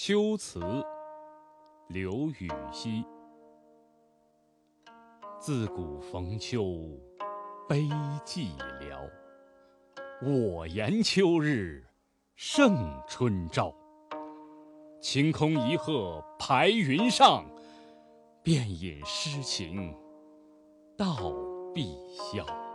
秋词刘禹锡自古逢秋悲寂寥我言秋日胜春朝。晴空一鹤排云上便引诗情到碧霄。